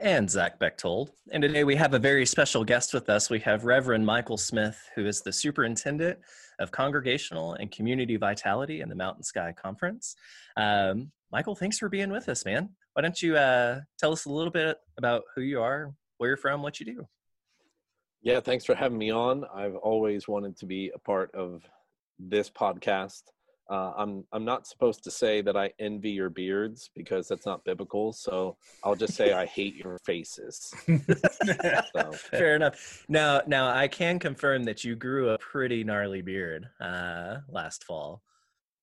and Zach Bechtold. And today we have a very special guest with us. We have Reverend Michael Smith, who is the superintendent of congregational and community vitality in the Mountain Sky Conference. Um, Michael, thanks for being with us, man. Why don't you uh, tell us a little bit about who you are, where you're from, what you do? Yeah, thanks for having me on. I've always wanted to be a part of this podcast. Uh, I'm I'm not supposed to say that I envy your beards because that's not biblical. So I'll just say I hate your faces. so. Fair enough. Now now I can confirm that you grew a pretty gnarly beard uh, last fall.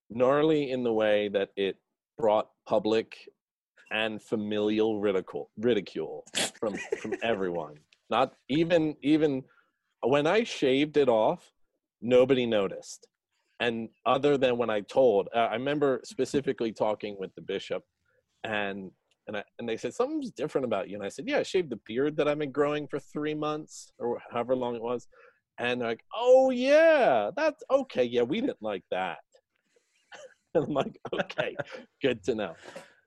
Gnarly in the way that it brought public and familial ridicule ridicule from from everyone. Not even even when I shaved it off, nobody noticed and other than when I told, uh, I remember specifically talking with the bishop, and and I, and they said something's different about you, and I said, yeah, I shaved the beard that I've been growing for three months or however long it was, and they're like, oh yeah, that's okay, yeah, we didn't like that, and I'm like, okay, good to know.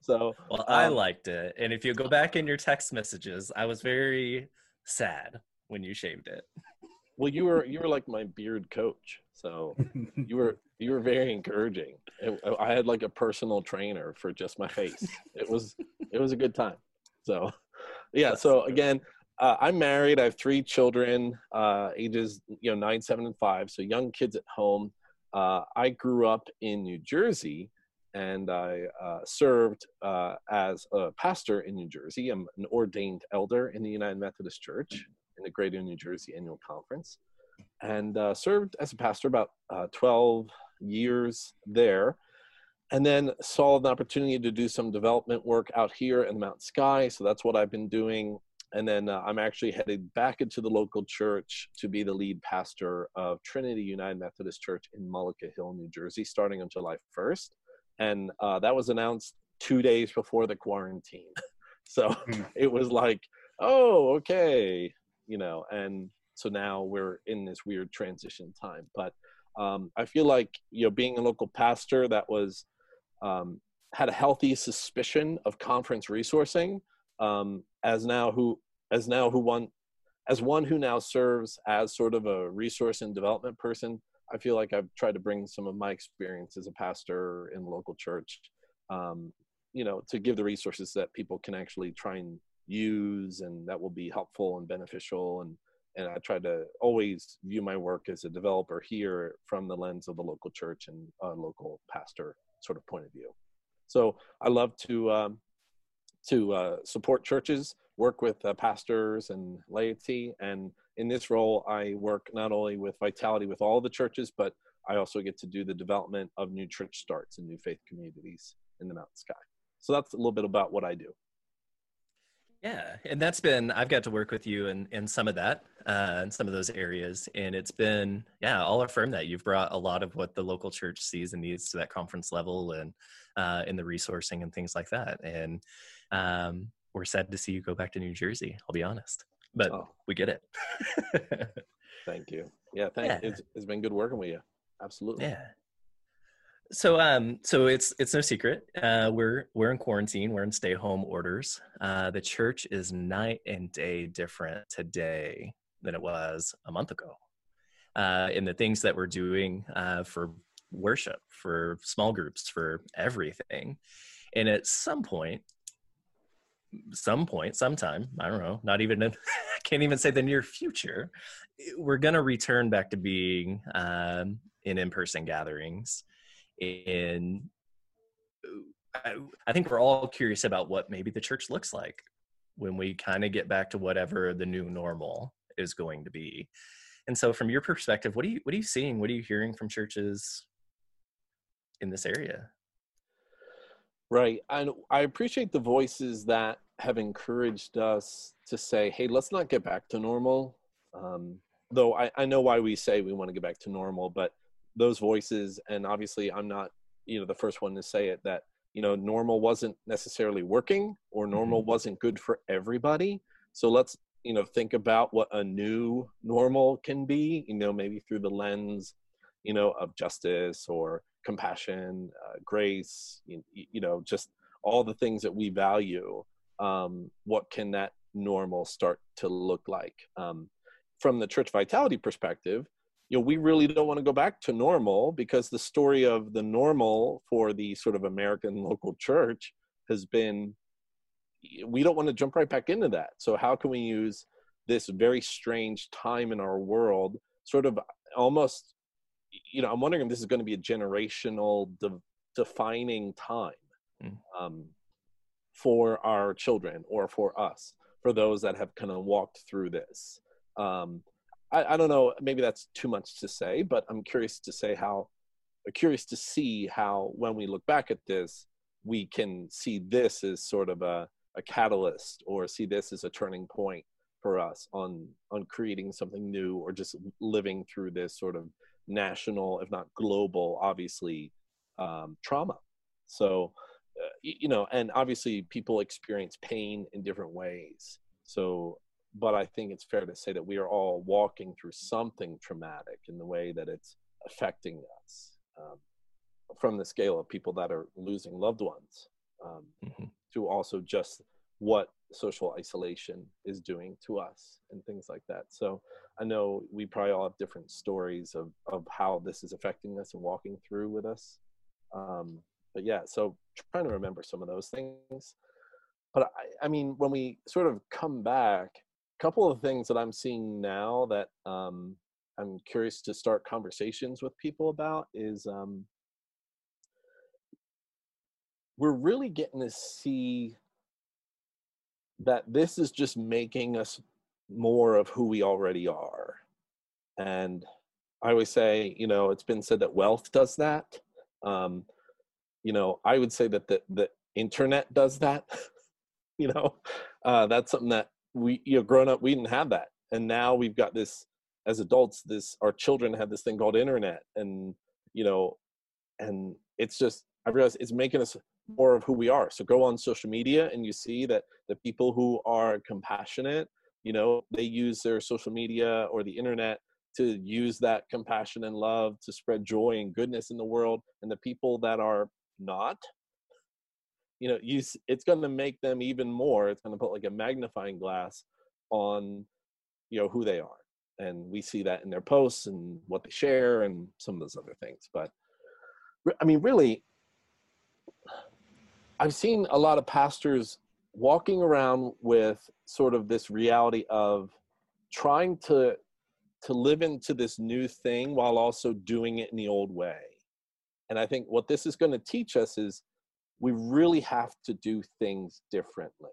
So well, um, I liked it, and if you go back in your text messages, I was very sad when you shaved it. Well, you were you were like my beard coach, so you were you were very encouraging. It, I had like a personal trainer for just my face. It was it was a good time. So, yeah. So again, uh, I'm married. I have three children, uh, ages you know nine, seven, and five. So young kids at home. Uh, I grew up in New Jersey, and I uh, served uh, as a pastor in New Jersey. I'm an ordained elder in the United Methodist Church in the Greater New Jersey Annual Conference, and uh, served as a pastor about uh, 12 years there. And then saw an opportunity to do some development work out here in Mount Sky. So that's what I've been doing. And then uh, I'm actually headed back into the local church to be the lead pastor of Trinity United Methodist Church in Mullica Hill, New Jersey, starting on July 1st. And uh, that was announced two days before the quarantine. so mm. it was like, oh, okay, you know, and so now we're in this weird transition time. But um, I feel like you know, being a local pastor that was um, had a healthy suspicion of conference resourcing, um, as now who as now who one as one who now serves as sort of a resource and development person. I feel like I've tried to bring some of my experience as a pastor in local church, um, you know, to give the resources that people can actually try and use and that will be helpful and beneficial and and I try to always view my work as a developer here from the lens of the local church and a local pastor sort of point of view. So I love to um, to uh, support churches, work with uh, pastors and laity, and in this role, I work not only with Vitality with all the churches, but I also get to do the development of new church starts and new faith communities in the Mountain Sky. So that's a little bit about what I do. Yeah, and that's been I've got to work with you in in some of that, uh, in some of those areas, and it's been yeah, I'll affirm that you've brought a lot of what the local church sees and needs to that conference level and uh, in the resourcing and things like that. And um, we're sad to see you go back to New Jersey. I'll be honest, but oh. we get it. thank you. Yeah, thank yeah. It's, it's been good working with you. Absolutely. Yeah. So um so it's it's no secret. Uh we're we're in quarantine, we're in stay home orders. Uh the church is night and day different today than it was a month ago. Uh in the things that we're doing uh for worship, for small groups, for everything. And at some point some point sometime i don't know not even in, i can't even say the near future we're going to return back to being um, in in-person gatherings and I, I think we're all curious about what maybe the church looks like when we kind of get back to whatever the new normal is going to be. And so from your perspective, what are you what are you seeing? What are you hearing from churches in this area? Right. And I appreciate the voices that have encouraged us to say, hey, let's not get back to normal. Um, though I, I know why we say we want to get back to normal, but those voices, and obviously I'm not, you know, the first one to say it that, you know, normal wasn't necessarily working or normal mm-hmm. wasn't good for everybody. So let's, you know, think about what a new normal can be, you know, maybe through the lens, you know, of justice or compassion, uh, grace, you, you know, just all the things that we value. Um, what can that normal start to look like? Um, from the church vitality perspective, you know, we really don't want to go back to normal because the story of the normal for the sort of American local church has been we don't want to jump right back into that. So how can we use this very strange time in our world sort of almost you know, I'm wondering if this is going to be a generational de- defining time mm. um, for our children or for us, for those that have kind of walked through this. Um, I, I don't know, maybe that's too much to say, but I'm curious to say how, curious to see how when we look back at this, we can see this as sort of a, a catalyst or see this as a turning point for us on on creating something new or just living through this sort of national if not global obviously um, trauma. So uh, you know and obviously people experience pain in different ways. So but I think it's fair to say that we are all walking through something traumatic in the way that it's affecting us um, from the scale of people that are losing loved ones um, mm-hmm. to also just what social isolation is doing to us and things like that. So I know we probably all have different stories of, of how this is affecting us and walking through with us. Um, but yeah, so trying to remember some of those things. But I, I mean, when we sort of come back, a couple of things that I'm seeing now that um, I'm curious to start conversations with people about is um, we're really getting to see that this is just making us more of who we already are. And I always say, you know, it's been said that wealth does that. Um, you know, I would say that the, the internet does that. you know, uh, that's something that we you know grown up we didn't have that and now we've got this as adults this our children have this thing called internet and you know and it's just i realize it's making us more of who we are. So go on social media and you see that the people who are compassionate you know they use their social media or the internet to use that compassion and love to spread joy and goodness in the world. And the people that are not you know you it's going to make them even more it's going to put like a magnifying glass on you know who they are. And we see that in their posts and what they share and some of those other things. But i mean really i've seen a lot of pastors walking around with sort of this reality of trying to to live into this new thing while also doing it in the old way and i think what this is going to teach us is we really have to do things differently.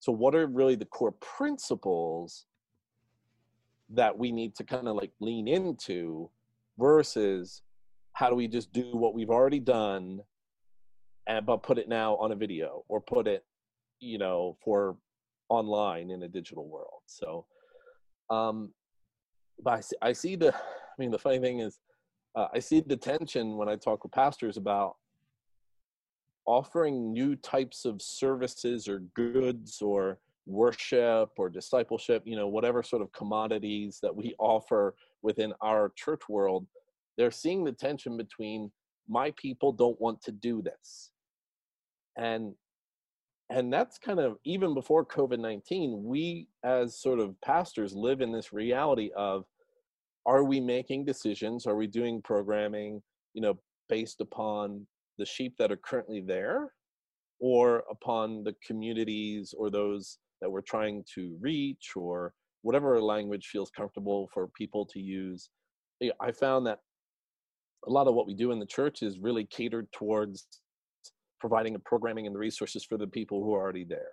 So, what are really the core principles that we need to kind of like lean into versus how do we just do what we've already done and but put it now on a video or put it you know for online in a digital world so um but i see, I see the i mean the funny thing is uh, i see the tension when i talk with pastors about offering new types of services or goods or worship or discipleship, you know, whatever sort of commodities that we offer within our church world, they're seeing the tension between my people don't want to do this. And and that's kind of even before COVID-19, we as sort of pastors live in this reality of are we making decisions? Are we doing programming, you know, based upon the sheep that are currently there or upon the communities or those that we're trying to reach or whatever language feels comfortable for people to use. I found that a lot of what we do in the church is really catered towards providing the programming and the resources for the people who are already there.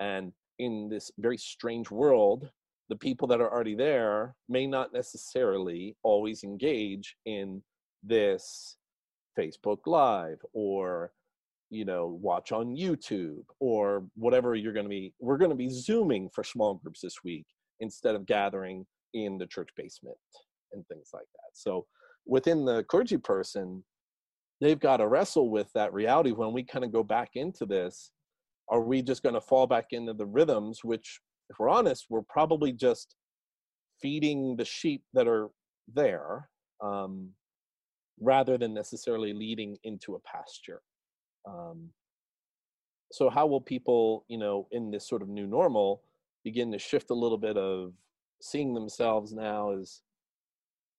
And in this very strange world, the people that are already there may not necessarily always engage in this Facebook Live or you know watch on YouTube or whatever you're going to be we're going to be zooming for small groups this week instead of gathering in the church basement and things like that. So within the clergy person, they've got to wrestle with that reality when we kind of go back into this. Are we just going to fall back into the rhythms, which, if we're honest, we're probably just feeding the sheep that are there um, rather than necessarily leading into a pasture? Um, so, how will people, you know, in this sort of new normal, begin to shift a little bit of seeing themselves now as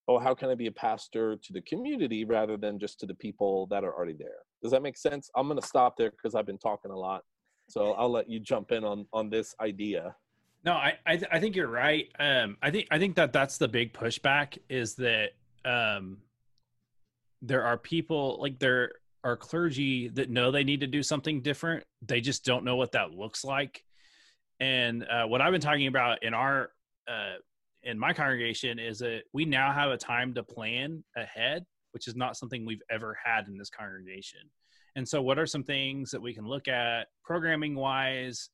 oh, how can I be a pastor to the community rather than just to the people that are already there? Does that make sense? I'm going to stop there because I've been talking a lot. So I'll let you jump in on on this idea. No, I I, th- I think you're right. Um, I think I think that that's the big pushback is that um, there are people like there are clergy that know they need to do something different. They just don't know what that looks like. And uh, what I've been talking about in our uh, in my congregation is that we now have a time to plan ahead, which is not something we've ever had in this congregation. And so, what are some things that we can look at programming wise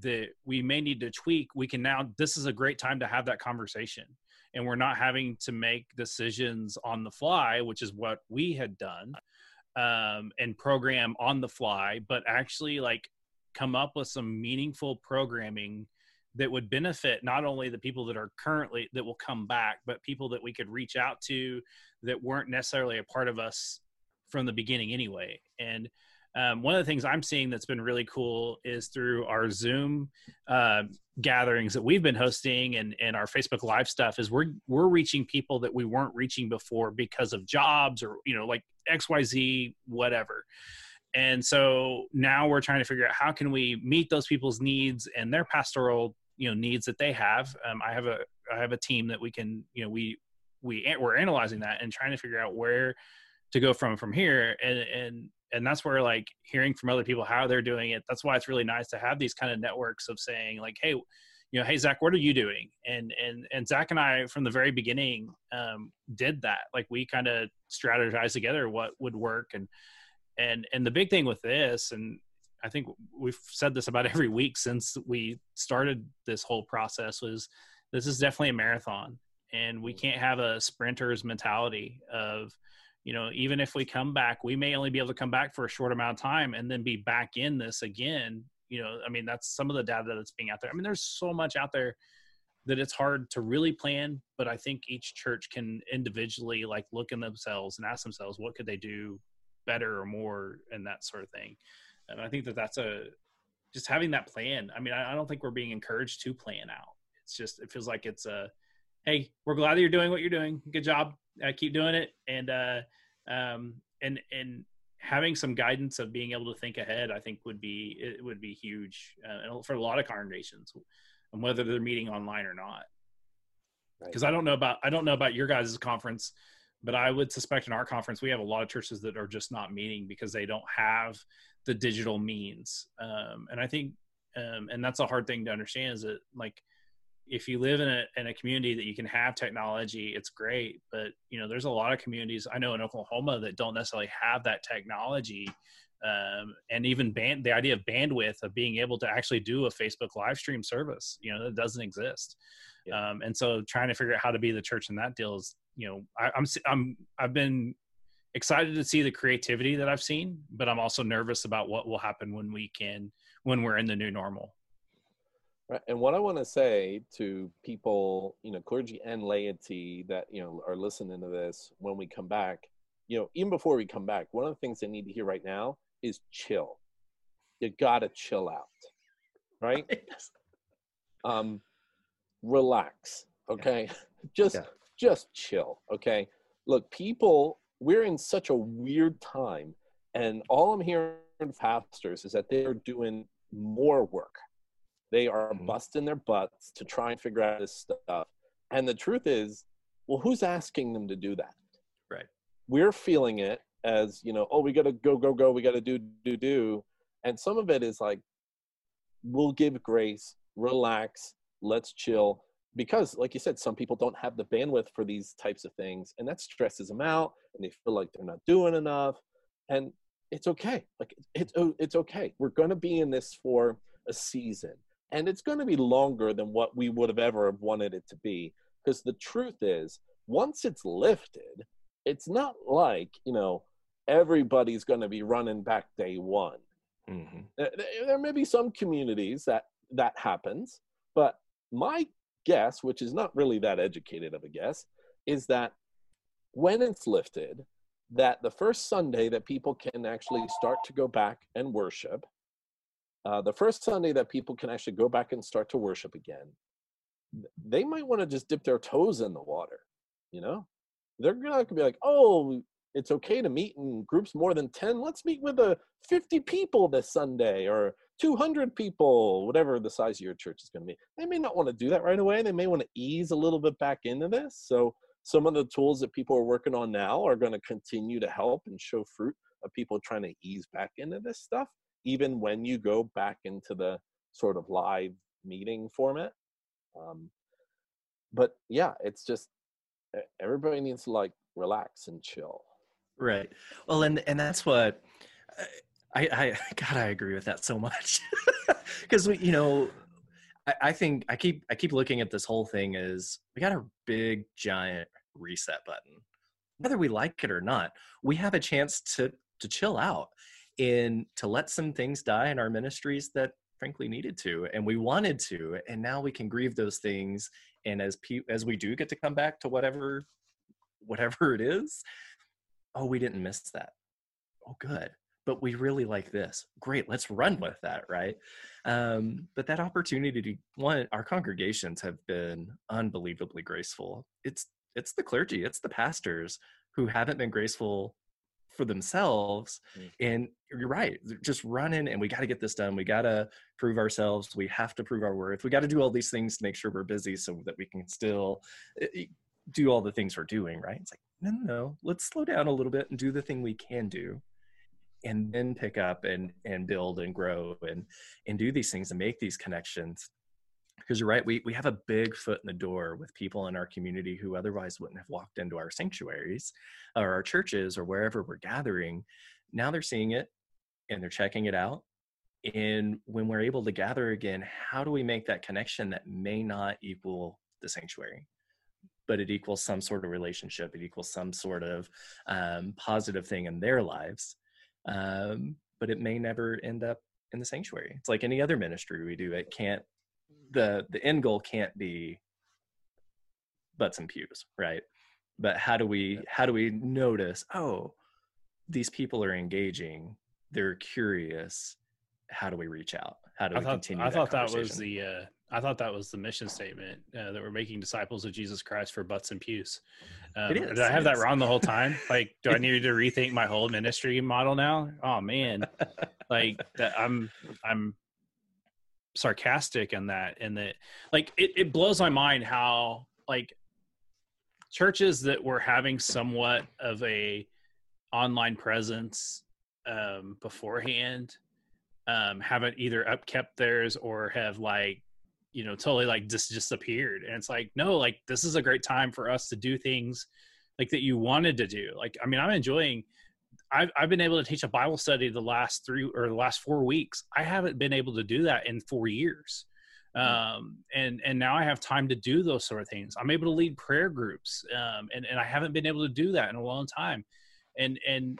that we may need to tweak? We can now, this is a great time to have that conversation. And we're not having to make decisions on the fly, which is what we had done, um, and program on the fly, but actually like come up with some meaningful programming that would benefit not only the people that are currently that will come back but people that we could reach out to that weren't necessarily a part of us from the beginning anyway. And um, one of the things i'm seeing that's been really cool is through our zoom uh, gatherings that we've been hosting and, and our facebook live stuff is we're we're reaching people that we weren't reaching before because of jobs or you know like xyz whatever. And so now we're trying to figure out how can we meet those people's needs and their pastoral you know needs that they have. Um, i have a i have a team that we can you know we we we're analyzing that and trying to figure out where to go from from here. And and and that's where like hearing from other people how they're doing it that's why it's really nice to have these kind of networks of saying like hey you know hey zach what are you doing? And and and zach and i from the very beginning um, did that. Like we kind of strategized together what would work. And and and the big thing with this and I think we've said this about every week since we started this whole process was this is definitely a marathon and we can't have a sprinter's mentality of you know even if we come back we may only be able to come back for a short amount of time and then be back in this again. You know i mean that's some of the data that's being out there. I mean there's so much out there that it's hard to really plan but i think each church can individually like look in themselves and ask themselves what could they do better or more and that sort of thing and I think that that's a just having that plan. I mean, I, I don't think we're being encouraged to plan out. It's just it feels like it's a hey, we're glad that you're doing what you're doing. Good job. Uh, keep doing it. And uh, um, and and having some guidance of being able to think ahead, I think would be it would be huge uh, for a lot of congregations, and whether they're meeting online or not. Because right. I don't know about I don't know about your guys' conference, but I would suspect in our conference we have a lot of churches that are just not meeting because they don't have the digital means. Um, and i think um, and that's a hard thing to understand is that like if you live in a, in a community that you can have technology it's great. But you know there's a lot of communities i know in oklahoma that don't necessarily have that technology. Um, and even band the idea of bandwidth of being able to actually do a facebook live stream service you know that doesn't exist. Yeah. um, and so trying to figure out how to be the church in that deal is you know I, i'm i'm i've been excited to see the creativity that I've seen, but I'm also nervous about what will happen when we can when we're in the new normal. Right. And what I want to say to people, you know, clergy and laity that, you know, are listening to this when we come back, you know, even before we come back, one of the things they need to hear right now is chill. You got to chill out. Right? um relax, okay? Yeah. just yeah. just chill, okay? Look, people we're in such a weird time and all i'm hearing from pastors is that they're doing more work. They are mm-hmm. busting their butts to try and figure out this stuff. And the truth is well who's asking them to do that? Right. We're feeling it as you know oh we got to go go go we got to do do do. And some of it is like we'll give grace relax let's chill because like you said some people don't have the bandwidth for these types of things and that stresses them out and they feel like they're not doing enough and it's okay. Like it's oh, it's okay. We're going to be in this for a season and it's going to be longer than what we would have ever wanted it to be because the truth is once it's lifted it's not like you know everybody's going to be running back day one. Mm-hmm. there, there may be some communities that that happens but my guess which is not really that educated of a guess is that when it's lifted that the first sunday that people can actually start to go back and worship uh, the first sunday that people can actually go back and start to worship again they might want to just dip their toes in the water you know? They're not going to be like oh it's okay to meet in groups more than 10 let's meet with a 50 people this sunday or 200 people whatever the size of your church is going to be. They may not want to do that right away they may want to ease a little bit back into this so some of the tools that people are working on now are going to continue to help and show fruit of people trying to ease back into this stuff even when you go back into the sort of live meeting format. Um, but yeah it's just everybody needs to like relax and chill. Right. Well, and and that's what I I God I agree with that so much. Because we you know I, I think I keep I keep looking at this whole thing as we got a big giant reset button. Whether we like it or not we have a chance to to chill out and to let some things die in our ministries that frankly needed to and we wanted to and now we can grieve those things. And as pe- as we do get to come back to whatever whatever it is oh we didn't miss that. Oh good but we really like this. Great let's run with that right? Um, but that opportunity to one our congregations have been unbelievably graceful. It's it's the clergy it's the pastors who haven't been graceful for themselves Mm. and you're right just running and we got to get this done. We got to prove ourselves. We have to prove our worth. We got to do all these things to make sure we're busy so that we can still uh, do all the things we're doing right? It's like no no no. Let's slow down a little bit and do the thing we can do and then pick up and and build and grow and and do these things and make these connections. Because you're right we we have a big foot in the door with people in our community who otherwise wouldn't have walked into our sanctuaries or our churches or wherever we're gathering. Now they're seeing it and they're checking it out. And when we're able to gather again how do we make that connection that may not equal the sanctuary but it equals some sort of relationship it equals some sort of um, positive thing in their lives um, but it may never end up in the sanctuary. It's like any other ministry we do it can't the the end goal can't be butts and pews right? But how do we how do we notice oh these people are engaging they're curious how do we reach out? How do I we thought continue I that thought that was the uh, I thought that was the mission statement uh, that we're making disciples of Jesus Christ for butts and pews. Um, Did I have that wrong the whole time? Like, do I need to rethink my whole ministry model now? Oh man, like that I'm I'm sarcastic in that and that like it, it blows my mind how like churches that were having somewhat of a online presence um beforehand um haven't either upkept theirs or have like you know totally like just disappeared. And it's like no like this is a great time for us to do things like that you wanted to do. Like i mean i'm enjoying I've, I've been able to teach a bible study the last three or the last four weeks. I haven't been able to do that in four years. Um, and and now i have time to do those sort of things. I'm able to lead prayer groups um, and, and i haven't been able to do that in a long time. And and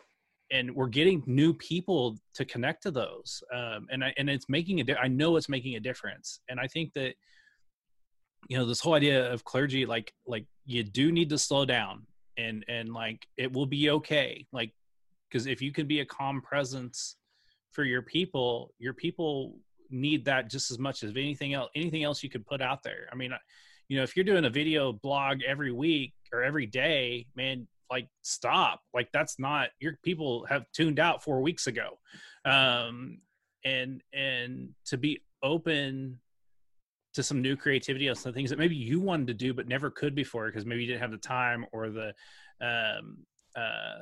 and we're getting new people to connect to those um, and I, and it's making a di- i know it's making a difference. And i think that you know this whole idea of clergy like like you do need to slow down and and like it will be okay. Like because if you can be a calm presence for your people your people need that just as much as anything else anything else you could put out there. I mean you know if you're doing a video blog every week or every day man like stop. Like that's not your people have tuned out four weeks ago. Um and and to be open to some new creativity on some things that maybe you wanted to do but never could before because maybe you didn't have the time or the um uh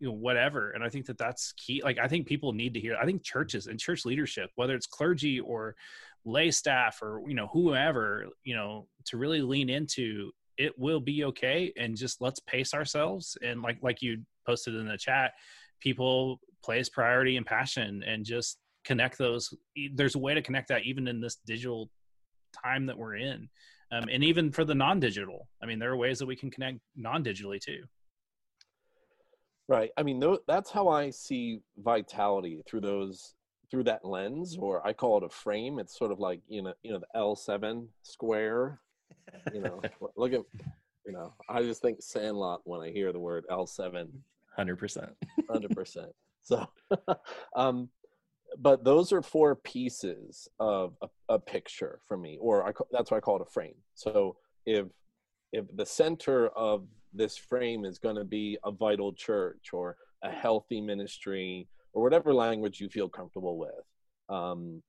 you know whatever. And i think that that's key. Like i think people need to hear i think churches and church leadership whether it's clergy or lay staff or you know whoever you know to really lean into it will be okay and just let's pace ourselves. And like like you posted in the chat people place priority and passion and just connect those there's a way to connect that even in this digital time that we're in. Um, and even for the non-digital i mean there are ways that we can connect non-digitally too. Right. I mean th- that's how i see vitality through those through that lens or i call it a frame. It's sort of like you know you know the l7 square you know look at you know i just think sandlot when i hear the word l7 100% 100% so um but those are four pieces of a, a picture for me or I, that's why i call it a frame. So if if the center of this frame is going to be a vital church or a healthy ministry or whatever language you feel comfortable with um,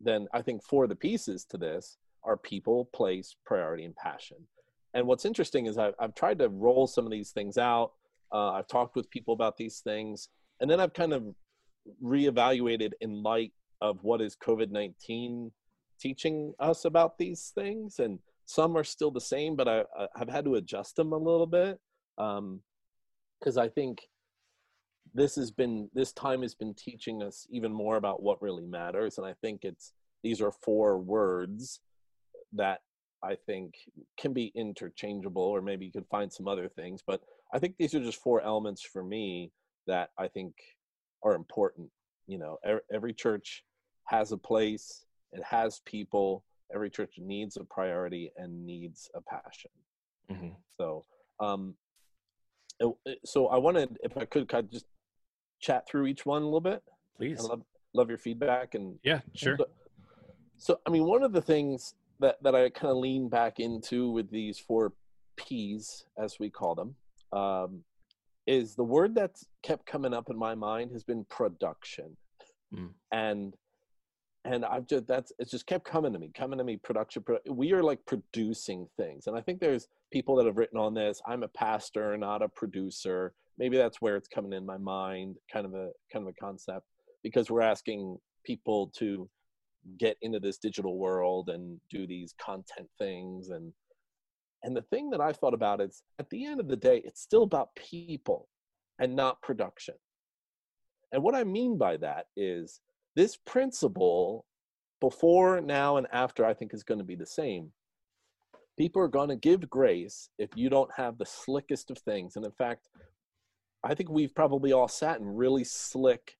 then i think four of the pieces to this are people place priority and passion and what's interesting is I've, I've tried to roll some of these things out uh, i've talked with people about these things and then i've kind of reevaluated in light of what is COVID 19 teaching us about these things. And some are still the same, but I, have had to adjust them a little bit. Because um, I think this has been, this time has been teaching us even more about what really matters. And I think it's, these are four words that I think can be interchangeable, or maybe you could find some other things. But I think these are just four elements for me that I think are important. You know, every church has a place, it has people. Every church needs a priority and needs a passion. Mm-hmm. So, um, so I wanted, if I could, kind of just chat through each one a little bit. Please. I love, love your feedback and yeah, sure. So, so, I mean, one of the things that that I kind of lean back into with these four P's, as we call them, um, is the word that's kept coming up in my mind has been production. Mm. and and i've just that's it's just kept coming to me coming to me production we are like producing things. And i think there's people that have written on this i'm a pastor not a producer. Maybe that's where it's coming in my mind kind of a kind of a concept because we're asking people to get into this digital world and do these content things and and the thing that I thought about is at the end of the day, it's still about people and not production. And what I mean by that is this principle, before, now, and after, I think is going to be the same. People are going to give grace if you don't have the slickest of things. And in fact, I think we've probably all sat in really slick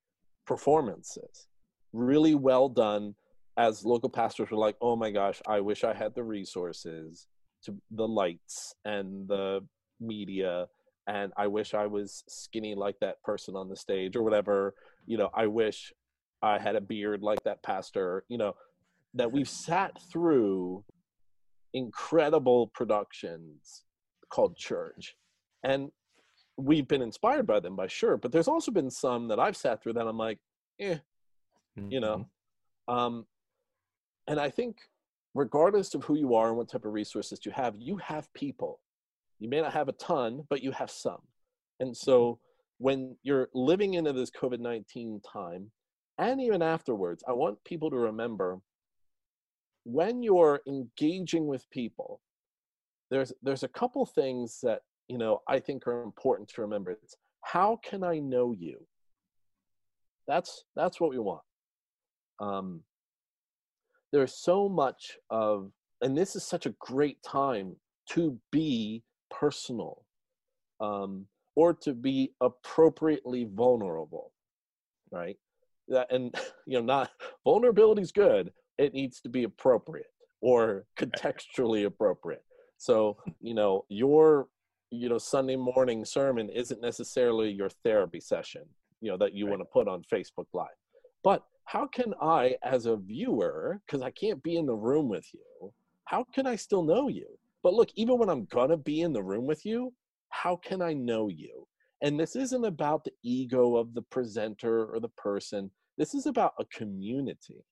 performances, really well done. As local pastors were like, oh my gosh, I wish I had the resources to the lights and the media and i wish i was skinny like that person on the stage or whatever. You know i wish i had a beard like that pastor you know that we've sat through incredible productions called church. And we've been inspired by them by sure but there's also been some that i've sat through that i'm like eh you know? Mm-hmm. um and i think regardless of who you are and what type of resources you have, you have people. You may not have a ton, but you have some. And so when you're living into this COVID 19 time, and even afterwards, I want people to remember when you're engaging with people, there's there's a couple things that you know I think are important to remember. It's how can I know you? That's that's what we want. Um, there's so much of and this is such a great time to be personal um, or to be appropriately vulnerable right? That and you know not vulnerability is good it needs to be appropriate or contextually appropriate. So you know your you know sunday morning sermon isn't necessarily your therapy session you know that you right. want to put on facebook live but how can I, as a viewer, because I can't be in the room with you, how can I still know you? But look, even when I'm gonna be in the room with you, how can I know you? And this isn't about the ego of the presenter or the person. This is about a community.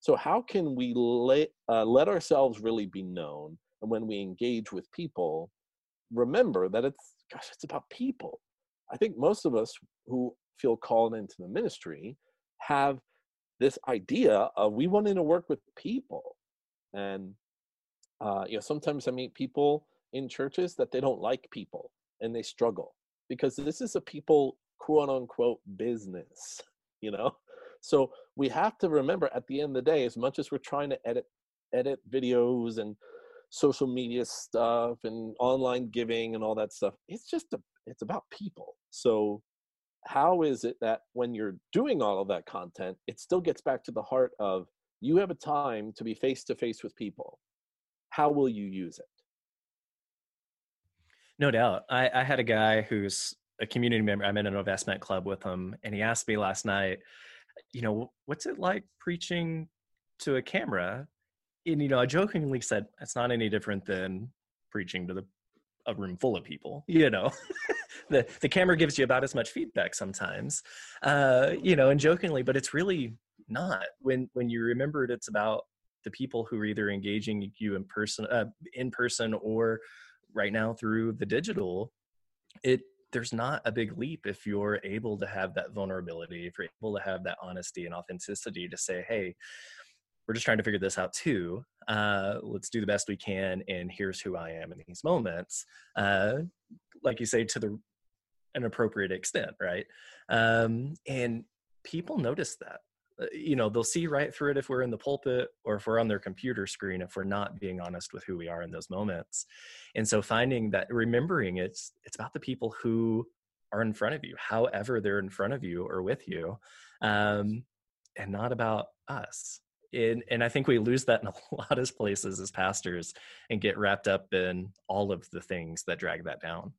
So how can we let, uh, let ourselves really be known? And when we engage with people, remember that it's, gosh, it's about people. I think most of us who feel called into the ministry have this idea of we wanting to work with people and uh, you know sometimes i meet people in churches that they don't like people and they struggle because this is a people quote unquote business you know so we have to remember at the end of the day as much as we're trying to edit edit videos and social media stuff and online giving and all that stuff. It's just a, it's about people. So how is it that when you're doing all of that content, it still gets back to the heart of you have a time to be face to face with people. How will you use it? No doubt. I, I had a guy who's a community member. I'm in an investment club with him, and he asked me last night, you know, what's it like preaching to a camera? And you know, I jokingly said it's not any different than preaching to the a room full of people. You know, the the camera gives you about as much feedback sometimes, uh, you know, and jokingly, but it's really not when when you remember it. It's about the people who are either engaging you in person, uh, in person, or right now through the digital. It there's not a big leap if you're able to have that vulnerability, if you're able to have that honesty and authenticity to say, hey, we're just trying to figure this out too. Uh, let's do the best we can, and here's who I am in these moments. Uh, like you say, to the an appropriate extent, right? Um, and people notice that. Uh, you know, they'll see right through it if we're in the pulpit or if we're on their computer screen if we're not being honest with who we are in those moments. And so, finding that, remembering it's it's about the people who are in front of you, however they're in front of you or with you, um, and not about us and, and I think we lose that in a lot of places as pastors and get wrapped up in all of the things that drag that down.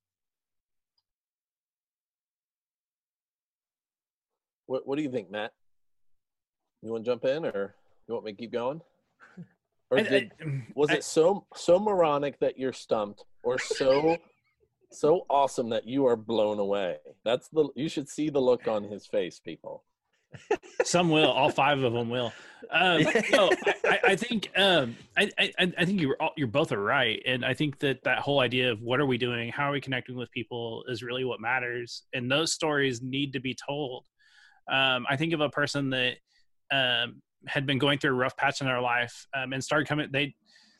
What What do you think, Matt? You want to jump in, or you want me to keep going? Or did, mm, was it so so moronic that you're stumped, or so so awesome that you are blown away? That's the you should see the look on his face, people. Some will. All five of them will. Um, no, I, I, think um, I, I, I, think you're you're both are right, and I think that that whole idea of what are we doing, how are we connecting with people, is really what matters, and those stories need to be told. Um, I think of a person that um, had been going through a rough patch in their life um, and started coming. They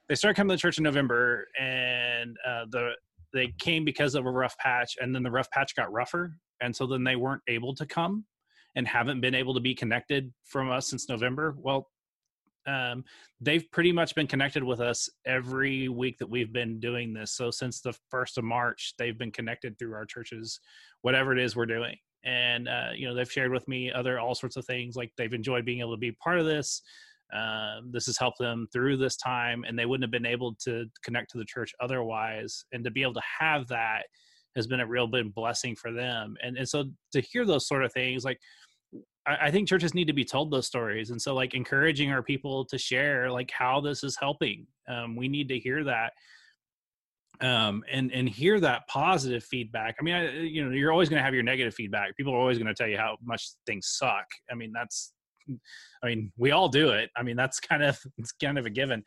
they started coming to church in November, and uh, the they came because of a rough patch, and then the rough patch got rougher, and so then they weren't able to come and haven't been able to be connected from us since November, well, um, they've pretty much been connected with us every week that we've been doing this. So since the first of March, they've been connected through our churches, whatever it is we're doing. And uh, you know, they've shared with me other all sorts of things. Like they've enjoyed being able to be part of this. Um, this has helped them through this time, and they wouldn't have been able to connect to the church otherwise. And to be able to have that has been a real big blessing for them. And and so to hear those sort of things, like I, I think churches need to be told those stories, and so like encouraging our people to share like how this is helping. Um, we need to hear that um, and and hear that positive feedback. I mean, I, you know, you're always going to have your negative feedback. People are always going to tell you how much things suck. I mean, that's, I mean, we all do it. I mean, that's kind of it's kind of a given.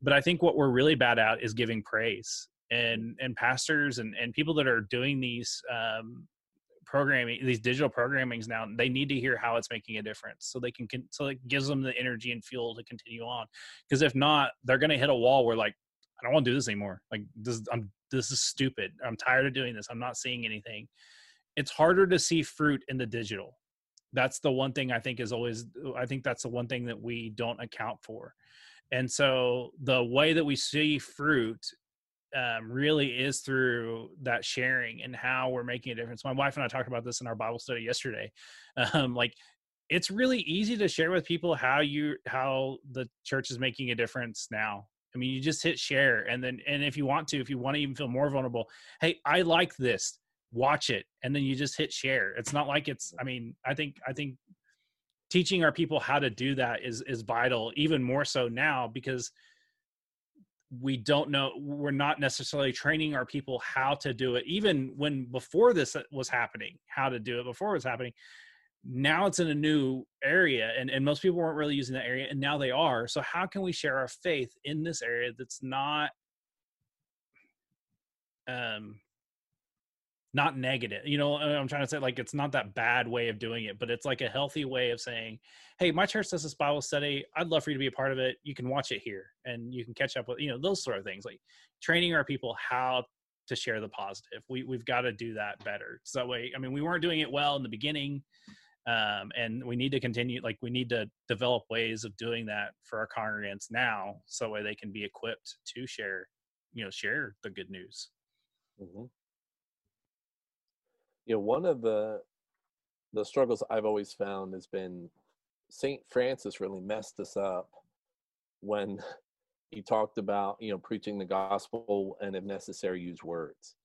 But I think what we're really bad at is giving praise. And and pastors and and people that are doing these um, programming these digital programmings now they need to hear how it's making a difference so they can so it gives them the energy and fuel to continue on because if not they're going to hit a wall where like i don't want to do this anymore. Like this i'm this is stupid. I'm tired of doing this. I'm not seeing anything. It's harder to see fruit in the digital. That's the one thing i think is always i think that's the one thing that we don't account for. And so the way that we see fruit um, really is through that sharing and how we're making a difference. My wife and I talked about this in our Bible study yesterday. Um, like, it's really easy to share with people how you how the church is making a difference now. I mean, you just hit share, and then and if you want to, if you want to even feel more vulnerable, hey, I like this. Watch it, and then you just hit share. It's not like it's. I mean, I think I think teaching our people how to do that is is vital, even more so now because we don't know we're not necessarily training our people how to do it even when before this was happening how to do it before it was happening. Now it's in a new area and, and most people weren't really using that area and now they are. So how can we share our faith in this area that's not um not negative you know i'm trying to say like it's not that bad way of doing it but it's like a healthy way of saying hey my church does this bible study. I'd love for you to be a part of it. You can watch it here and you can catch up with you know those sort of things like training our people how to share the positive. We, we've got to do that better. So that way i mean we weren't doing it well in the beginning um, and we need to continue like we need to develop ways of doing that for our congregants now so that they can be equipped to share you know share the good news. Hmm You know, one of the the struggles I've always found has been Saint Francis really messed us up when he talked about you know preaching the gospel and if necessary use words,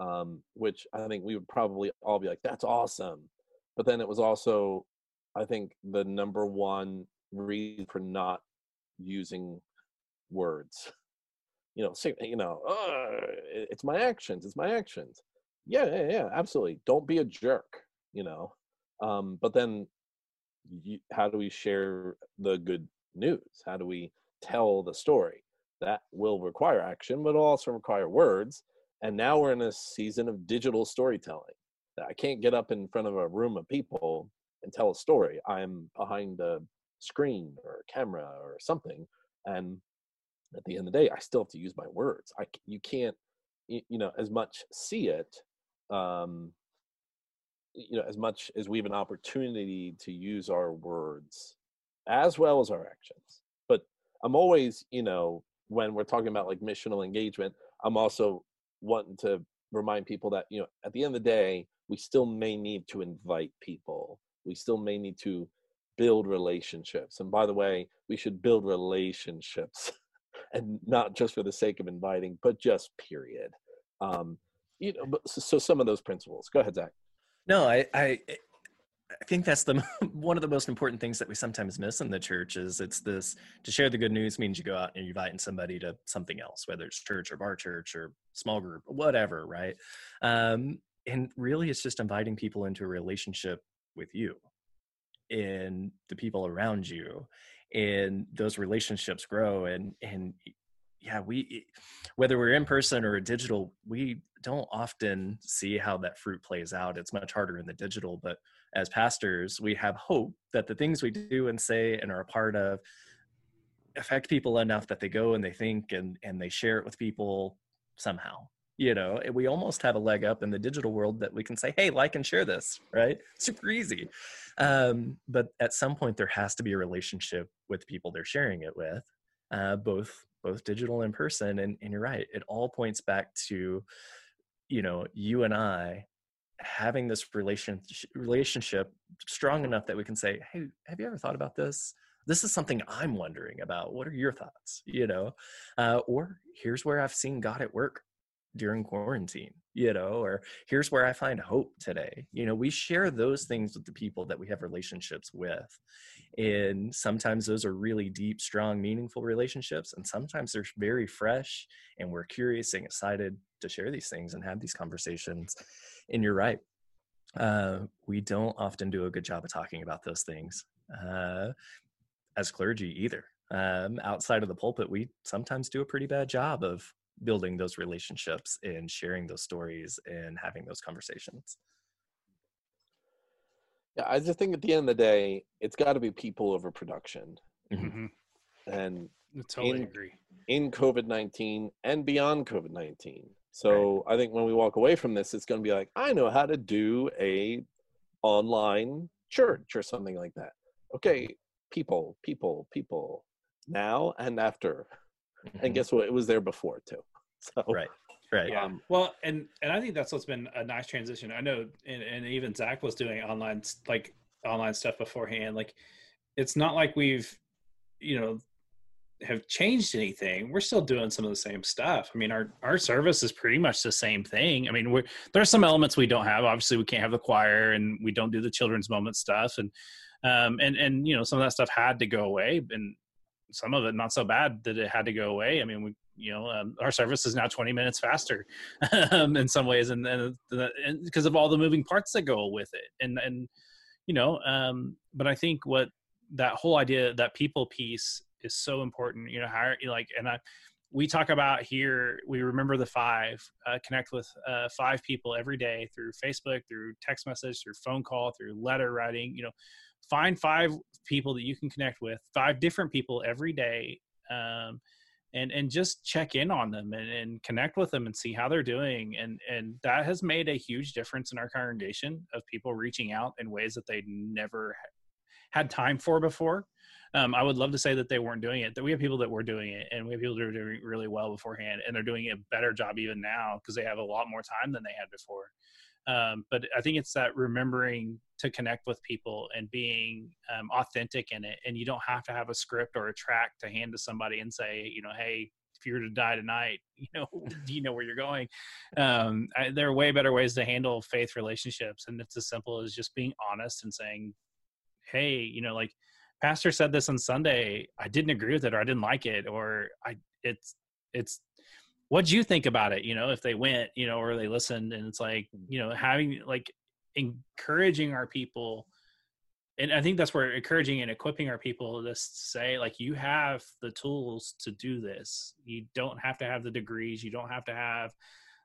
um, which I think we would probably all be like that's awesome, but then it was also I think the number one reason for not using words you know, say, you know, it's my actions, it's my actions. Yeah, yeah, yeah, absolutely. Don't be a jerk, you know. Um, but then, you, how do we share the good news? How do we tell the story? That will require action, but also require words. And now we're in a season of digital storytelling. I can't get up in front of a room of people and tell a story. I'm behind a screen or a camera or something, and at the end of the day i still have to use my words i you can't you know as much see it um you know as much as we have an opportunity to use our words as well as our actions. But i'm always you know when we're talking about like missional engagement i'm also wanting to remind people that you know at the end of the day we still may need to invite people. We still may need to build relationships. And by the way we should build relationships and not just for the sake of inviting, but just period. Um, you know, so, so some of those principles. Go ahead, Zach. No, I, I, I think that's the one of the most important things that we sometimes miss in the church is it's this to share the good news means you go out and you're inviting somebody to something else, whether it's church or bar church or small group, whatever, right? Um, and really, it's just inviting people into a relationship with you and the people around you and those relationships grow and and yeah we whether we're in person or digital we don't often see how that fruit plays out it's much harder in the digital but as pastors we have hope that the things we do and say and are a part of affect people enough that they go and they think and and they share it with people somehow you know? We almost have a leg up in the digital world that we can say hey like and share this right? Super easy. Um, but at some point there has to be a relationship with people they're sharing it with uh, both both digital and person and, and you're right it all points back to you know you and i having this relation relationship strong enough that we can say hey have you ever thought about this? This is something i'm wondering about. What are your thoughts? You know? Uh, or here's where i've seen god at work during quarantine you know or here's where i find hope today. You know we share those things with the people that we have relationships with and sometimes those are really deep strong meaningful relationships and sometimes they're very fresh and we're curious and excited to share these things and have these conversations and you're right uh, we don't often do a good job of talking about those things uh, as clergy either um, outside of the pulpit we sometimes do a pretty bad job of building those relationships and sharing those stories and having those conversations. Yeah, I just think at the end of the day, it's got to be people over production. mm-hmm. And I totally in, agree. In COVID 19 and beyond COVID 19. So right. I think when we walk away from this, it's going to be like, I know how to do a online church or something like that. Okay, people, people, people, now and after. Mm-hmm. And guess what? It was there before too. So right. Right. Yeah. Um, well, and and I think that's what's been a nice transition. I know, and, and even Zach was doing online like online stuff beforehand. Like, it's not like we've, you know, have changed anything. We're still doing some of the same stuff. I mean, our our service is pretty much the same thing. I mean, we're there's some elements we don't have. Obviously, we can't have the choir, and we don't do the children's moment stuff, and um and and you know some of that stuff had to go away, and some of it not so bad that it had to go away. I mean, we you know um, our service is now 20 minutes faster um, in some ways, and and because of all the moving parts that go with it, and and you know, um, but I think what that whole idea that people piece is so important. You know, how like and I we talk about here we remember the five uh, connect with uh, five people every day through facebook through text message through phone call through letter writing you know find five people that you can connect with, five different people every day, um, and and just check in on them and, and connect with them and see how they're doing and and that has made a huge difference in our congregation of people reaching out in ways that they never had time for before um, I would love to say that they weren't doing it. That we have people that were doing it, and we have people that are doing really well beforehand, and they're doing a better job even now because they have a lot more time than they had before. Um, but I think it's that remembering to connect with people and being um, authentic in it. And you don't have to have a script or a track to hand to somebody and say, you know, hey, if you were to die tonight, you know, do you know where you're going? Um, I, there are way better ways to handle faith relationships, and it's as simple as just being honest and saying, hey, you know, like pastor said this on Sunday. I didn't agree with it or I didn't like it or I it's it's what'd you think about it? You know, if they went, you know, or they listened and it's like, you know, having like encouraging our people and I think that's where encouraging and equipping our people to say, like, you have the tools to do this. You don't have to have the degrees. You don't have to have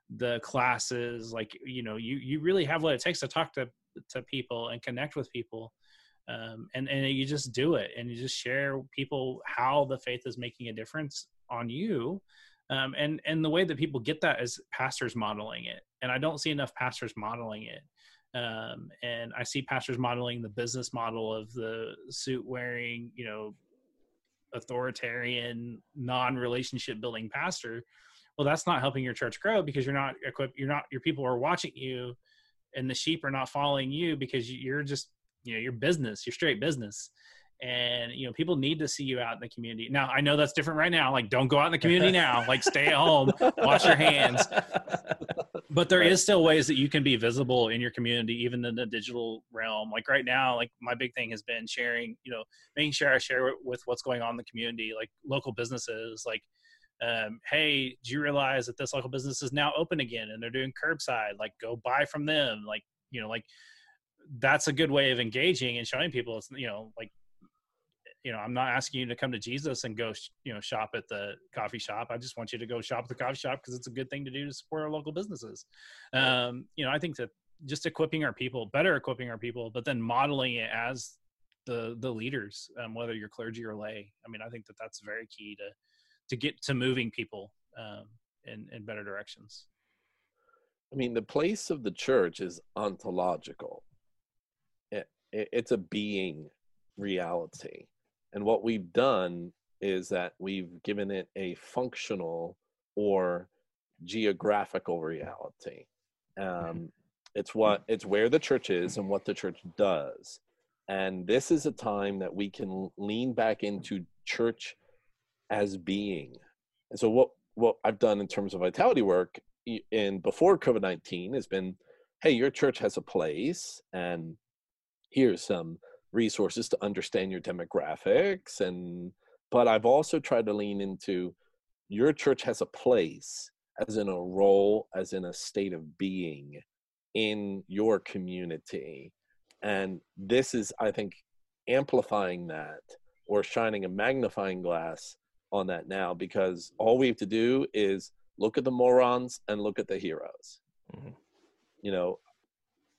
the classes. Like, you know, you you really have what it takes to talk to to people and connect with people um, and and you just do it and you just share people how the faith is making a difference on you um, and and the way that people get that is pastors modeling it. And i don't see enough pastors modeling it. Um, and i see pastors modeling the business model of the suit wearing you know authoritarian non-relationship building pastor. Well that's not helping your church grow because you're not equipped you're not your people are watching you and the sheep are not following you because you're just you know your business your straight business and you know people need to see you out in the community. Now i know that's different right now like don't go out in the community now like stay at home wash your hands. But there is still ways that you can be visible in your community even in the digital realm. Like right now like my big thing has been sharing you know making sure i share with what's going on in the community like local businesses like um, hey do you realize that this local business is now open again and they're doing curbside? Like go buy from them like you know like that's a good way of engaging and showing people it's you know like you know i'm not asking you to come to jesus and go you know shop at the coffee shop. I just want you to go shop at the coffee shop because it's a good thing to do to support our local businesses. Um, you know i think that just equipping our people better equipping our people but then modeling it as the the leaders um, whether you're clergy or lay. I mean i think that that's very key to to get to moving people um, in in better directions. I mean the place of the church is ontological. It it's a being reality. And what we've done is that we've given it a functional or geographical reality. Um, it's what it's where the church is and what the church does. And this is a time that we can lean back into church as being. And so what what I've done in terms of vitality work in before COVID nineteen has been, hey, your church has a place, and here's some resources to understand your demographics and but i've also tried to lean into your church has a place as in a role as in a state of being in your community and this is i think amplifying that or shining a magnifying glass on that now because all we have to do is look at the morons and look at the heroes mm-hmm. you know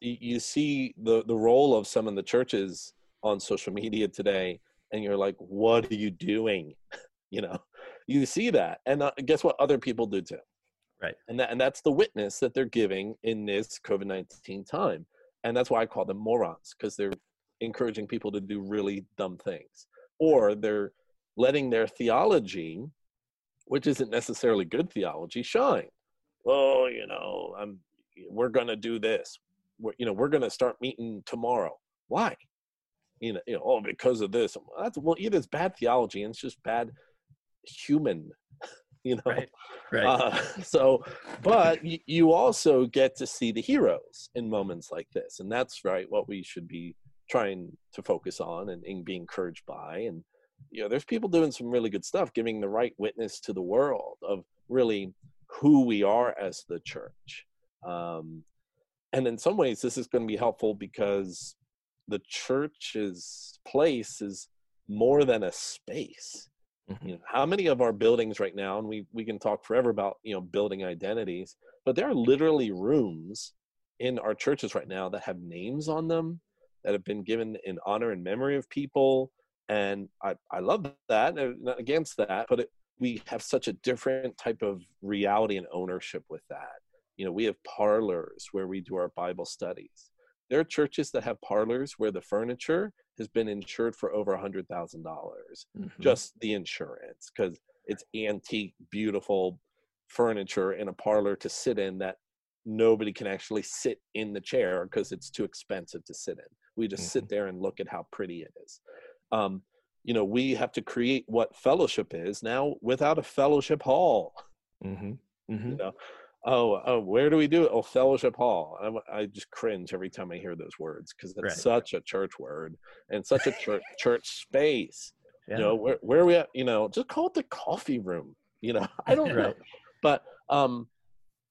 you see the the role of some of the churches on social media today and you're like what are you doing? You know you see that. And uh, guess what other people do too. Right. And that and that's the witness that they're giving in this covid-19 time. And that's why i call them morons because they're encouraging people to do really dumb things. Or they're letting their theology which isn't necessarily good theology shine. Oh you know i'm we're going to do this. We're, you know we're going to start meeting tomorrow. Why you know, you know oh because of this that's well either it's bad theology and it's just bad human you know right, right. Uh, so but you, you also get to see the heroes in moments like this and that's right what we should be trying to focus on and, and be encouraged by and you know there's people doing some really good stuff giving the right witness to the world of really who we are as the church um, and in some ways this is going to be helpful because the church's place is more than a space mm-hmm. you know how many of our buildings right now and we we can talk forever about you know building identities but there are literally rooms in our churches right now that have names on them that have been given in honor and memory of people and i i love that not against that but it we have such a different type of reality and ownership with that. You know, we have parlors where we do our Bible studies. There are churches that have parlors where the furniture has been insured for over a hundred thousand dollars, Mhm. just the insurance, because it's antique, beautiful furniture in a parlor to sit in that nobody can actually sit in the chair because it's too expensive to sit in. We just sit there and look at how pretty it is. Um, you know, we have to create what fellowship is now without a fellowship hall. Mhm. You Mhm. know, oh, oh, where do we do it? Oh, fellowship hall. I'm, I just cringe every time I hear those words because it's Right. such a church word and such a church church space. Yeah. You know, where where are we at? You know, just call it the coffee room. You know, I don't know, but um,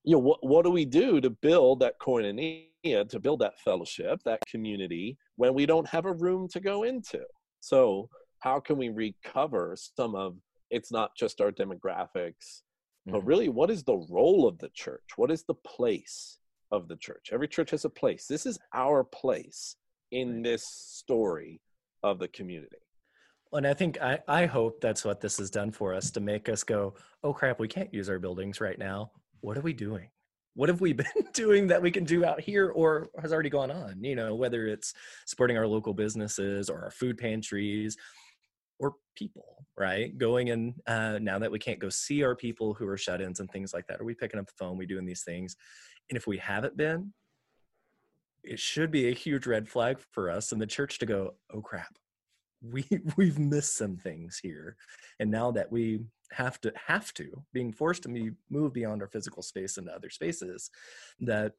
you know, what what do we do to build that koinonia, to build that fellowship, that community when we don't have a room to go into? So how can we recover some of? It's not just our demographics but Mhm. really what is the role of the church what is the place of the church every church has a place this is our place in this story of the community And I think I, I hope that's what this has done for us to make us go, oh crap, we can't use our buildings right now. What are we doing? What have we been doing that we can do out here or has already gone on? You know, whether it's supporting our local businesses or our food pantries or people, right? Going in uh, now that we can't go see our people who are shut ins and things like that. Are we picking up the phone? we doing these things? And if we haven't been, it should be a huge red flag for us and the church to go, oh crap, we we've missed some things here and now that we have to have to being forced to be, move beyond our physical space into other spaces that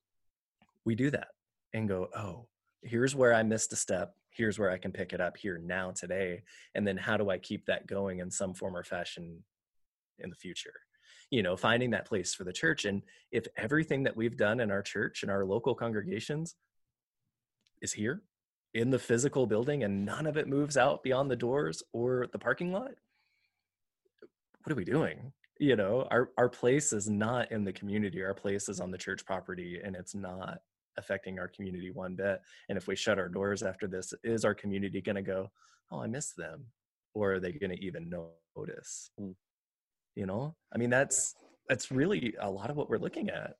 we do that and go oh here's where i missed a step here's where i can pick it up here now today and then how do i keep that going in some form or fashion in the future? You know finding that place for the church and if everything that we've done in our church and our local congregations is here in the physical building and none of it moves out beyond the doors or the parking lot what are we doing? You know our our place is not in the community our place is on the church property and it's not affecting our community one bit and if we shut our doors after this is our community going to go oh i miss them or are they going to even notice Mm. you know i mean that's that's really a lot of what we're looking at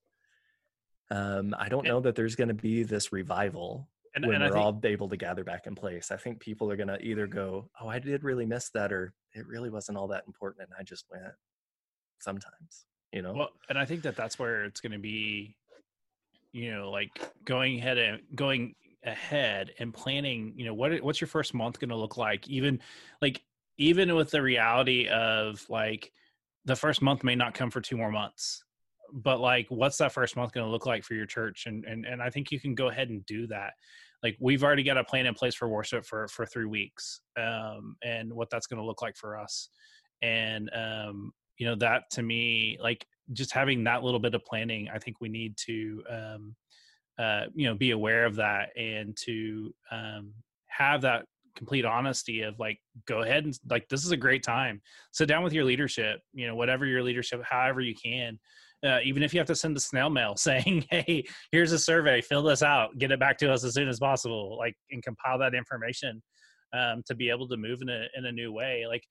um i don't know that there's going to be this revival and, when and we're think all able to gather back in place. I think people are going to either go, "Oh, I did really miss that," or "It really wasn't all that important, and I just went." Sometimes, you know. Well, and I think that that's where it's going to be, you know, like going ahead and going ahead and planning. You know, what what's your first month going to look like? Even like even with the reality of like the first month may not come for two more months, but like what's that first month going to look like for your church? And and and I think you can go ahead and do that. Like we've already got a plan in place for worship for for three weeks, um, and what that's going to look like for us. And um, you know that to me like just having that little bit of planning i think we need to um uh you know be aware of that and to um have that complete honesty of like go ahead and like this is a great time. Sit down with your leadership you know whatever your leadership however you can uh, even if you have to send a snail mail saying hey here's a survey fill this out get it back to us as soon as possible like and compile that information um, to be able to move in a in a new way like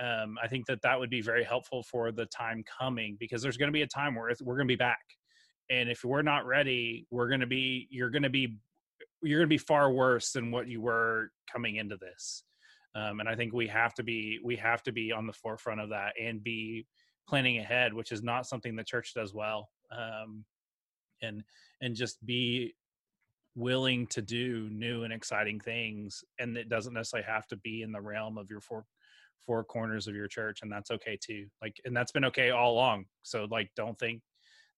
um, I think that that would be very helpful for the time coming because there's going to be a time where we're going to be back, and if we're not ready, we're going to be you're going to be you're going to be far worse than what you were coming into this. Um, and I think we have to be we have to be on the forefront of that and be planning ahead, which is not something the church does well. Um, and and just be willing to do new and exciting things, and it doesn't necessarily have to be in the realm of your four four corners of your church and that's okay too like and that's been okay all along. So like don't think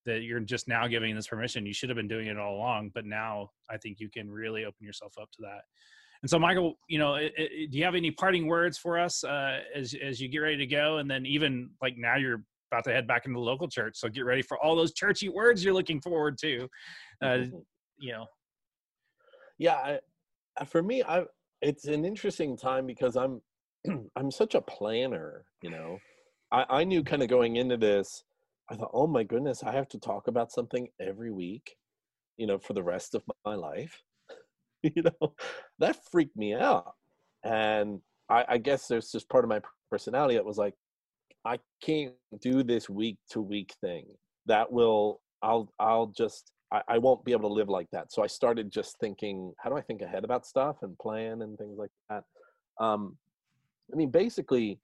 that you're just now giving this permission. You should have been doing it all along but now i think you can really open yourself up to that. And so michael you know it, it, do you have any parting words for us uh, as as you get ready to go? And then even like now you're about to head back into the local church so get ready for all those churchy words you're looking forward to uh, you know. Yeah I, I- for me i it's an interesting time because i'm i'm such a planner you know i i knew kind of going into this i thought oh my goodness i have to talk about something every week you know for the rest of my life you know that freaked me out and i i guess there's just part of my personality that was like I can't do this week to week thing. That will I'll I'll just I, I won't be able to live like that. So I started just thinking, how do I think ahead about stuff and plan and things like that. Um, I mean, basically,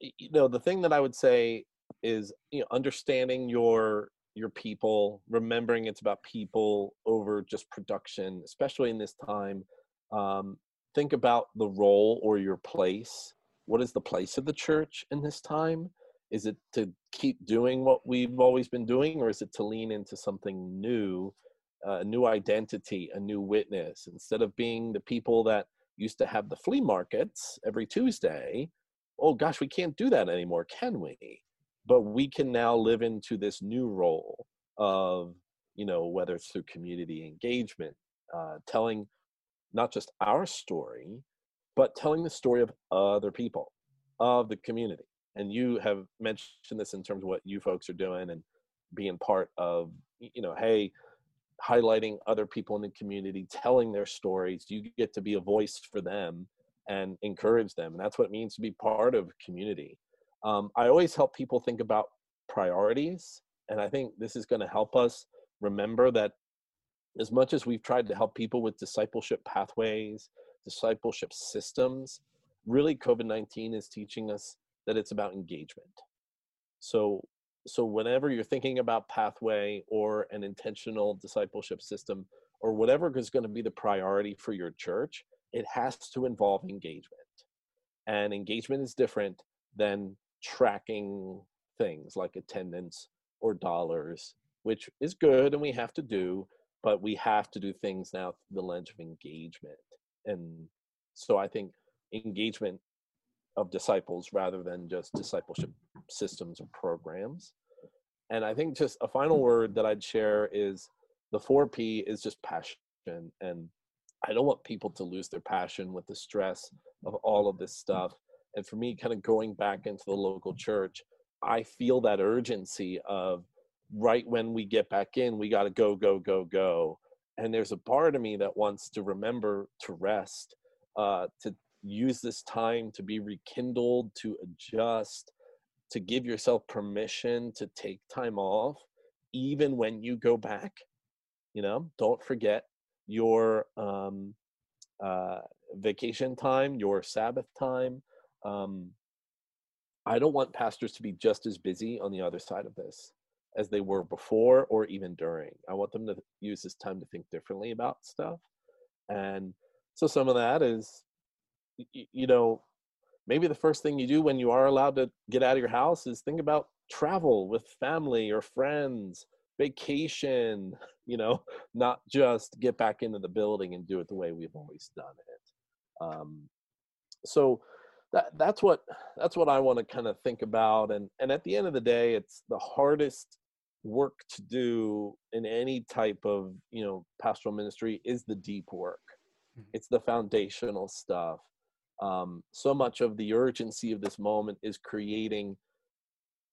you know, the thing that I would say is, you know, understanding your your people, remembering it's about people over just production, especially in this time. Um, think about the role or your place. What is the place of the church in this time? Is it to keep doing what we've always been doing, or is it to lean into something new, uh, a new identity, a new witness? Instead of being the people that used to have the flea markets every Tuesday, oh gosh, we can't do that anymore, can we? But we can now live into this new role of, you know, whether it's through community engagement, uh, telling not just our story, but telling the story of other people, of the community and you have mentioned this in terms of what you folks are doing and being part of you know hey highlighting other people in the community telling their stories you get to be a voice for them and encourage them and that's what it means to be part of community um, i always help people think about priorities and i think this is going to help us remember that as much as we've tried to help people with discipleship pathways discipleship systems really covid-19 is teaching us that it's about engagement. So so whenever you're thinking about pathway or an intentional discipleship system or whatever is going to be the priority for your church, it has to involve engagement. And engagement is different than tracking things like attendance or dollars, which is good and we have to do, but we have to do things now through the lens of engagement. And so I think engagement of disciples rather than just discipleship systems or programs. And I think just a final word that I'd share is the 4P is just passion. And I don't want people to lose their passion with the stress of all of this stuff. And for me, kind of going back into the local church, I feel that urgency of right when we get back in, we got to go, go, go, go. And there's a part of me that wants to remember to rest, uh, to use this time to be rekindled, to adjust, to give yourself permission to take time off, even when you go back. You know, don't forget your um, uh, vacation time, your Sabbath time. Um, I don't want pastors to be just as busy on the other side of this as they were before or even during. I want them to use this time to think differently about stuff. And so some of that is you know, maybe the first thing you do when you are allowed to get out of your house is think about travel with family or friends, vacation, you know, not just get back into the building and do it the way we've always done it. Um, so that that's what that's what I want to kind of think about and and at the end of the day it's the hardest work to do in any type of you know pastoral ministry is the deep work mm-hmm. it's the foundational stuff um, so much of the urgency of this moment is creating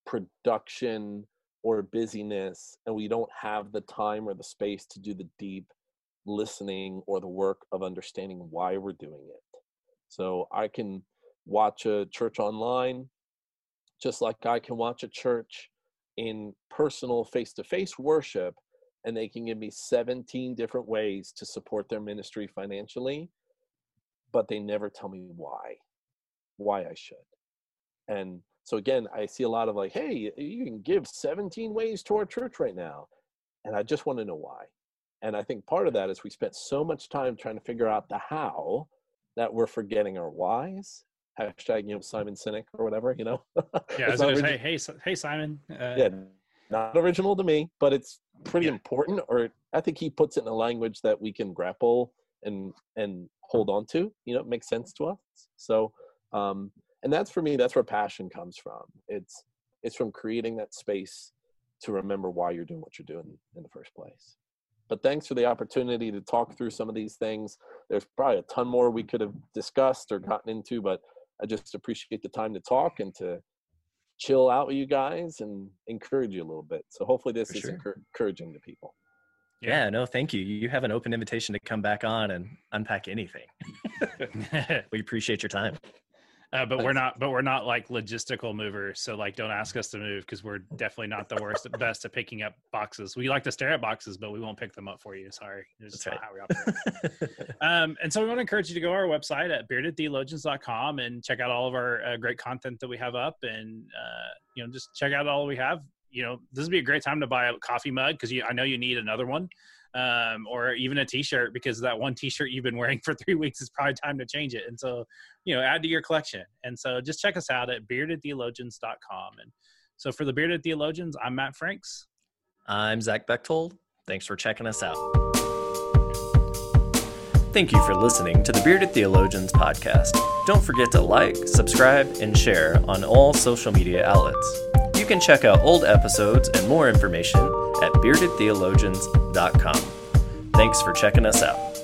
production or busyness and we don't have the time or the space to do the deep listening or the work of understanding why we're doing it. So i can watch a church online just like i can watch a church in personal face-to-face worship and they can give me 17 different ways to support their ministry financially but they never tell me why, why I should. And so again, I see a lot of like, hey, you can give 17 ways to our church right now. And I just want to know why. And I think part of that is we spent so much time trying to figure out the how that we're forgetting our whys. Hashtag, you know, Simon Sinek or whatever, you know? Yeah, hey, hey, hey, Simon. Uh, yeah, not original to me, but it's pretty yeah. important. Or I think he puts it in a language that we can grapple and and hold on to you know it makes sense to us. So um and that's for me that's where passion comes from. It's it's from creating that space to remember why you're doing what you're doing in the first place. But thanks for the opportunity to talk through some of these things. There's probably a ton more we could have discussed or gotten into but i just appreciate the time to talk and to chill out with you guys and encourage you a little bit. So hopefully this for is sure. encouraging to people yeah. yeah. no, thank you. You have an open invitation to come back on and unpack anything. we appreciate your time. Uh, but we're not, but we're not like logistical movers. So like, don't ask us to move because we're definitely not the worst, at best at picking up boxes. We like to stare at boxes, but we won't pick them up for you. Sorry, it's just That's not how we operate. um, and so we want to encourage you to go to our website at beardedtheologians.com and check out all of our uh, great content that we have up, and uh, you know, just check out all we have. You know, this would be a great time to buy a coffee mug because I know you need another one um, or even a t-shirt because that one t-shirt you've been wearing for three weeks is probably time to change it. And so, you know, add to your collection. And so just check us out at beardedtheologians.com. And so for the Bearded Theologians, I'm Matt Franks. I'm Zach Bechtold. Thanks for checking us out. Thank you for listening to the Bearded Theologians podcast. Don't forget to like, subscribe, and share on all social media outlets. You can check out old episodes and more information at beardedtheologians.com. Thanks for checking us out.